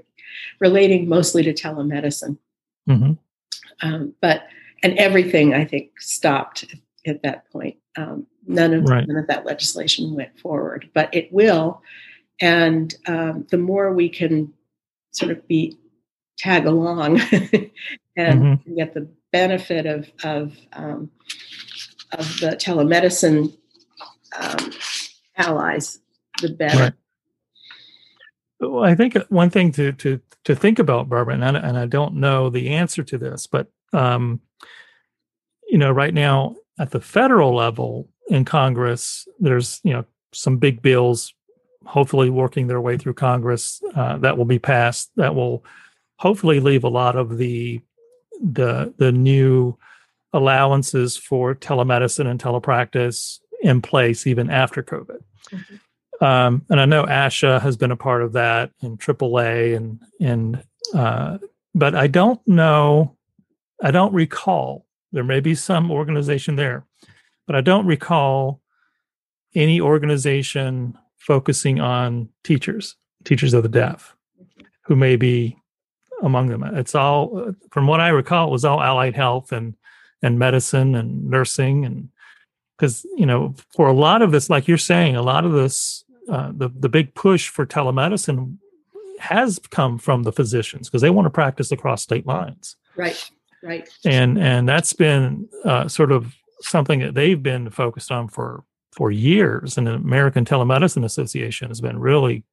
relating mostly to telemedicine. Mm-hmm. Um, but and everything I think stopped at that point. Um, none of right. none of that legislation went forward, but it will. And um, the more we can sort of be tag along and mm-hmm. get the benefit of of um, of the telemedicine um, allies, the better. Right. Well, I think one thing to to to think about, Barbara, and I, and I don't know the answer to this, but um, you know, right now at the federal level in Congress, there's you know some big bills, hopefully working their way through Congress uh, that will be passed that will hopefully leave a lot of the the the new allowances for telemedicine and telepractice in place even after COVID. Mm-hmm. Um, and I know ASHA has been a part of that and AAA and and uh, but I don't know, I don't recall. There may be some organization there, but I don't recall any organization focusing on teachers, teachers of the deaf, who may be among them. It's all, from what I recall, it was all allied health and and medicine and nursing and because you know for a lot of this, like you're saying, a lot of this, uh, the the big push for telemedicine has come from the physicians because they want to practice across state lines. Right. Right. And and that's been uh, sort of something that they've been focused on for for years. And the American Telemedicine Association has been really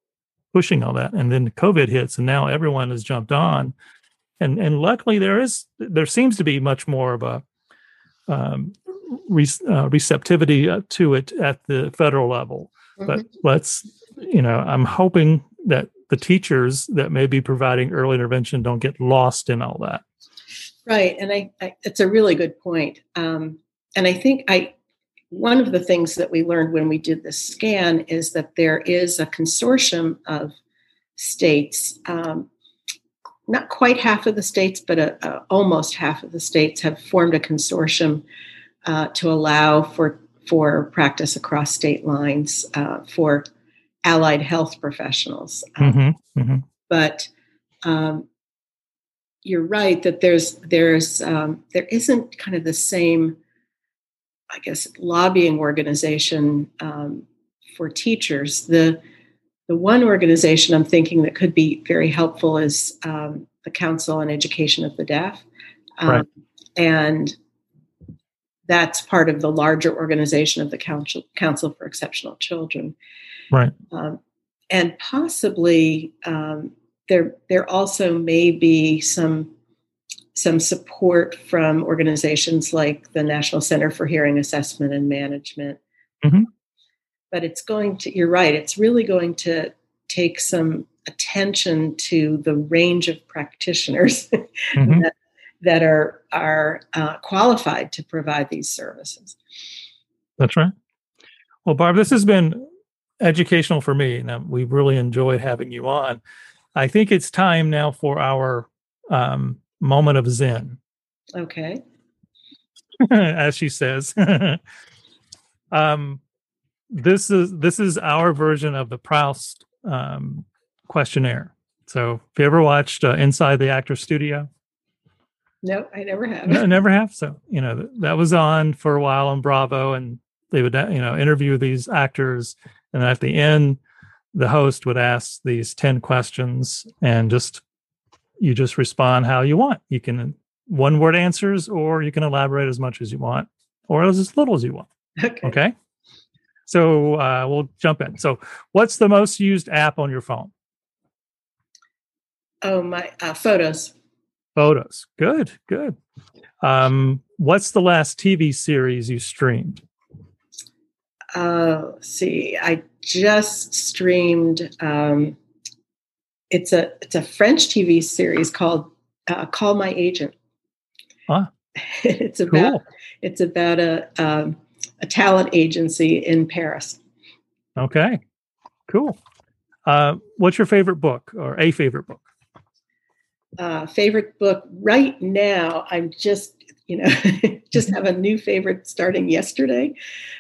pushing all that. And then COVID hits, and now everyone has jumped on. And and luckily there is there seems to be much more of a um, re- uh, receptivity uh, to it at the federal level. Mm-hmm. But let's you know I'm hoping that the teachers that may be providing early intervention don't get lost in all that. Right, and I, I it's a really good point. Um, and I think I one of the things that we learned when we did the scan is that there is a consortium of states. Um, not quite half of the states, but a, a, almost half of the states have formed a consortium uh, to allow for for practice across state lines uh, for allied health professionals. Um, mm-hmm, mm-hmm. But um, you're right that there's there's um, there isn't kind of the same, I guess, lobbying organization um, for teachers. The the one organization I'm thinking that could be very helpful is um, the Council on Education of the Deaf, um, right. and that's part of the larger organization of the Council, Council for Exceptional Children. Right. Um, and possibly um, there there also may be some some support from organizations like the National Center for Hearing Assessment and Management. Mm-hmm. But it's going to, you're right, it's really going to take some attention to the range of practitioners mm-hmm. that, that, are, are uh, qualified to provide these services. That's right. Well, Barb, this has been educational for me. And we've really enjoyed having you on. I think it's time now for our um, moment of Zen. Okay. As she says. um, this is this is our version of the Proust um, questionnaire. So, if you ever watched uh, Inside the Actor Studio? No, I never have. No, never have. So, you know, that was on for a while on Bravo, and they would, you know, interview these actors and at the end, the host would ask these 10 questions and just you just respond how you want. You can one word answers or you can elaborate as much as you want or as little as you want. Okay. okay? So uh, we'll jump in. So, what's the most used app on your phone? Oh, my uh, photos. Photos. Good, good. Um, what's the last TV series you streamed? uh, see, I just streamed. Um, it's a it's a French TV series called uh, "Call My Agent." Huh. it's about cool. it's about a um, a talent agency in Paris. Okay, cool. Uh, what's your favorite book or a favorite book? Uh, favorite book right now. I'm just you know, just have a new favorite starting yesterday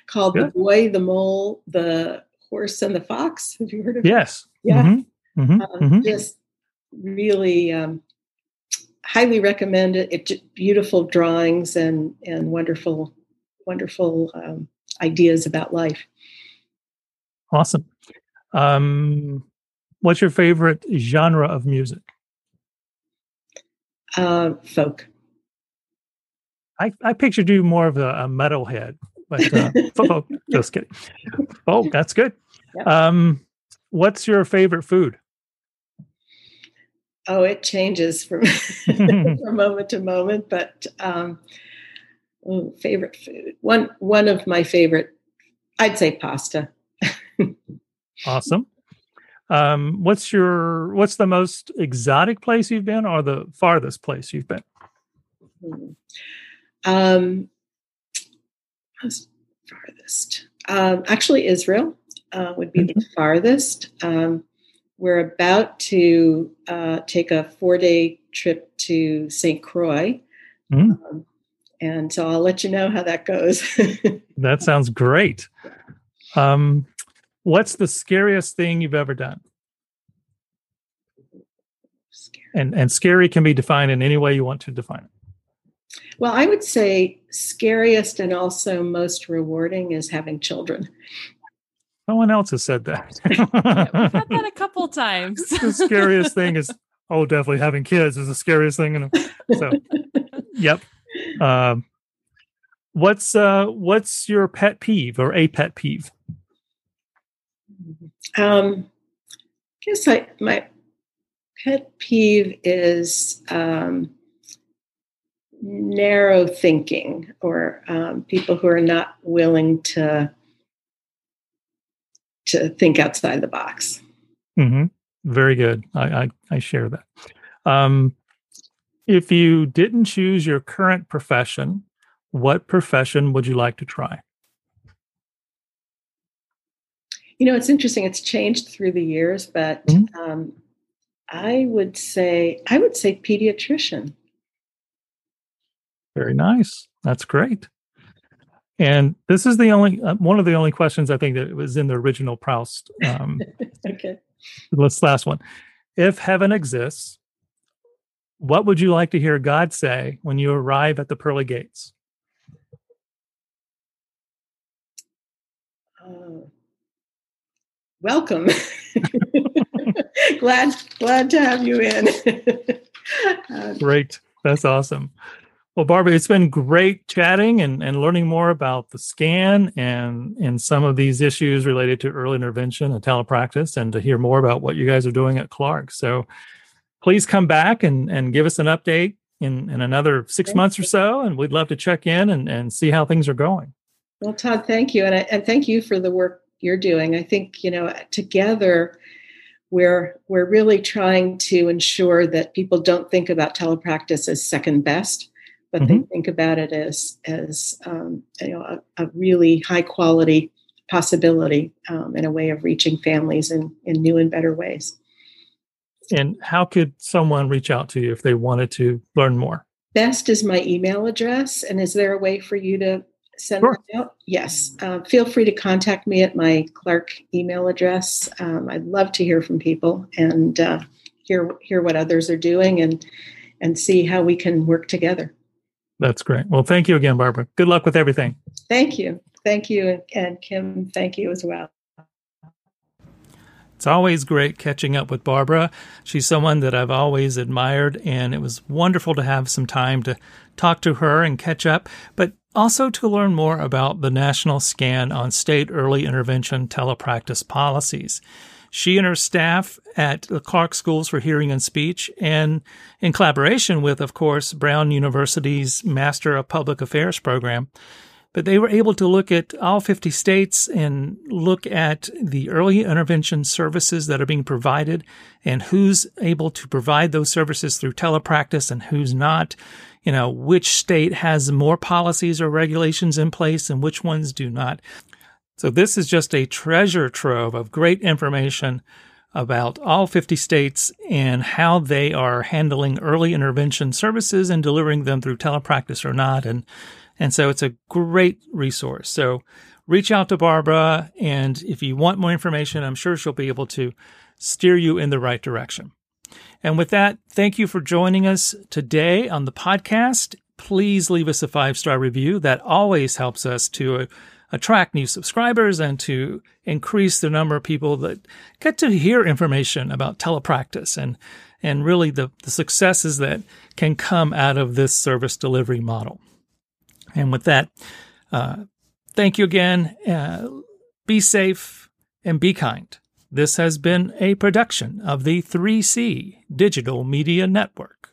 called Good. The Boy, the Mole, the Horse, and the Fox. Have you heard of yes. it? Yes. Yeah. Mm-hmm. Mm-hmm. Um, mm-hmm. Just really um, highly recommend it. it. Beautiful drawings and, and wonderful, wonderful um, ideas about life. Awesome. Um, what's your favorite genre of music? Uh, folk. I, I pictured you more of a, a metalhead, but uh, oh, just kidding. Oh, that's good. Yep. Um, what's your favorite food? Oh, it changes from, from moment to moment, but um, favorite food. One one of my favorite, I'd say pasta. awesome. Um, what's your what's the most exotic place you've been, or the farthest place you've been? Hmm. Um, most farthest. Um, actually, Israel uh, would be the farthest. Um, we're about to uh, take a four day trip to St. Croix. Mm-hmm. Um, and so I'll let you know how that goes. that sounds great. Um, what's the scariest thing you've ever done? And and scary can be defined in any way you want to define it. Well, I would say scariest and also most rewarding is having children. No one else has said that. yeah, we've had that a couple times. the scariest thing is oh, definitely having kids is the scariest thing. And So, yep. Um, what's uh, what's your pet peeve or a pet peeve? Um, I guess I my pet peeve is um, narrow thinking or um, people who are not willing to to think outside the box. Mm-hmm. Very good. I, I, I share that. Um, if you didn't choose your current profession, what profession would you like to try? You know, it's interesting. It's changed through the years, but mm-hmm. um, I would say I would say pediatrician. Very nice. That's great. And this is the only uh, one of the only questions I think that was in the original Proust. Um, okay. This last one. If heaven exists, what would you like to hear God say when you arrive at the pearly gates? Uh, welcome. glad glad to have you in. uh, Great. That's awesome. Well, Barbara, it's been great chatting and, and learning more about the scan and and some of these issues related to early intervention and telepractice and to hear more about what you guys are doing at Clarke. So please come back and, and give us an update in, in another six months or so. And we'd love to check in and, and see how things are going. Well, Todd, thank you. And, I, and thank you for the work you're doing. I think, you know, together we're we're really trying to ensure that people don't think about telepractice as second best, but mm-hmm. they think about it as as um, you know a, a, really high quality possibility um, and a way of reaching families in in new and better ways. And how could someone reach out to you if they wanted to learn more? Best is my email address, and is there a way for you to send sure. out? Yes. Uh, feel free to contact me at my Clarke email address. Um, I'd love to hear from people and uh, hear hear what others are doing and and see how we can work together. That's great. Well, thank you again, Barbara. Good luck with everything. Thank you. Thank you. And Kim, thank you as well. It's always great catching up with Barbara. She's someone that I've always admired, and it was wonderful to have some time to talk to her and catch up, but also to learn more about the national scan on state early intervention telepractice policies. She and her staff at the Clarke Schools for Hearing and Speech, and in collaboration with, of course, Brown University's Master of Public Affairs program, but they were able to look at all 50 states and look at the early intervention services that are being provided and who's able to provide those services through telepractice and who's not. You know, which state has more policies or regulations in place and which ones do not. So this is just a treasure trove of great information about all 50 states and how they are handling early intervention services and delivering them through telepractice or not. And and so it's a great resource. So reach out to Barbara. And if you want more information, I'm sure she'll be able to steer you in the right direction. And with that, thank you for joining us today on the podcast. Please leave us a five star review. That always helps us to attract new subscribers and to increase the number of people that get to hear information about telepractice and, and really the, the successes that can come out of this service delivery model. And with that, uh, thank you again. Uh, be safe and be kind. This has been a production of the 3C Digital Media Network.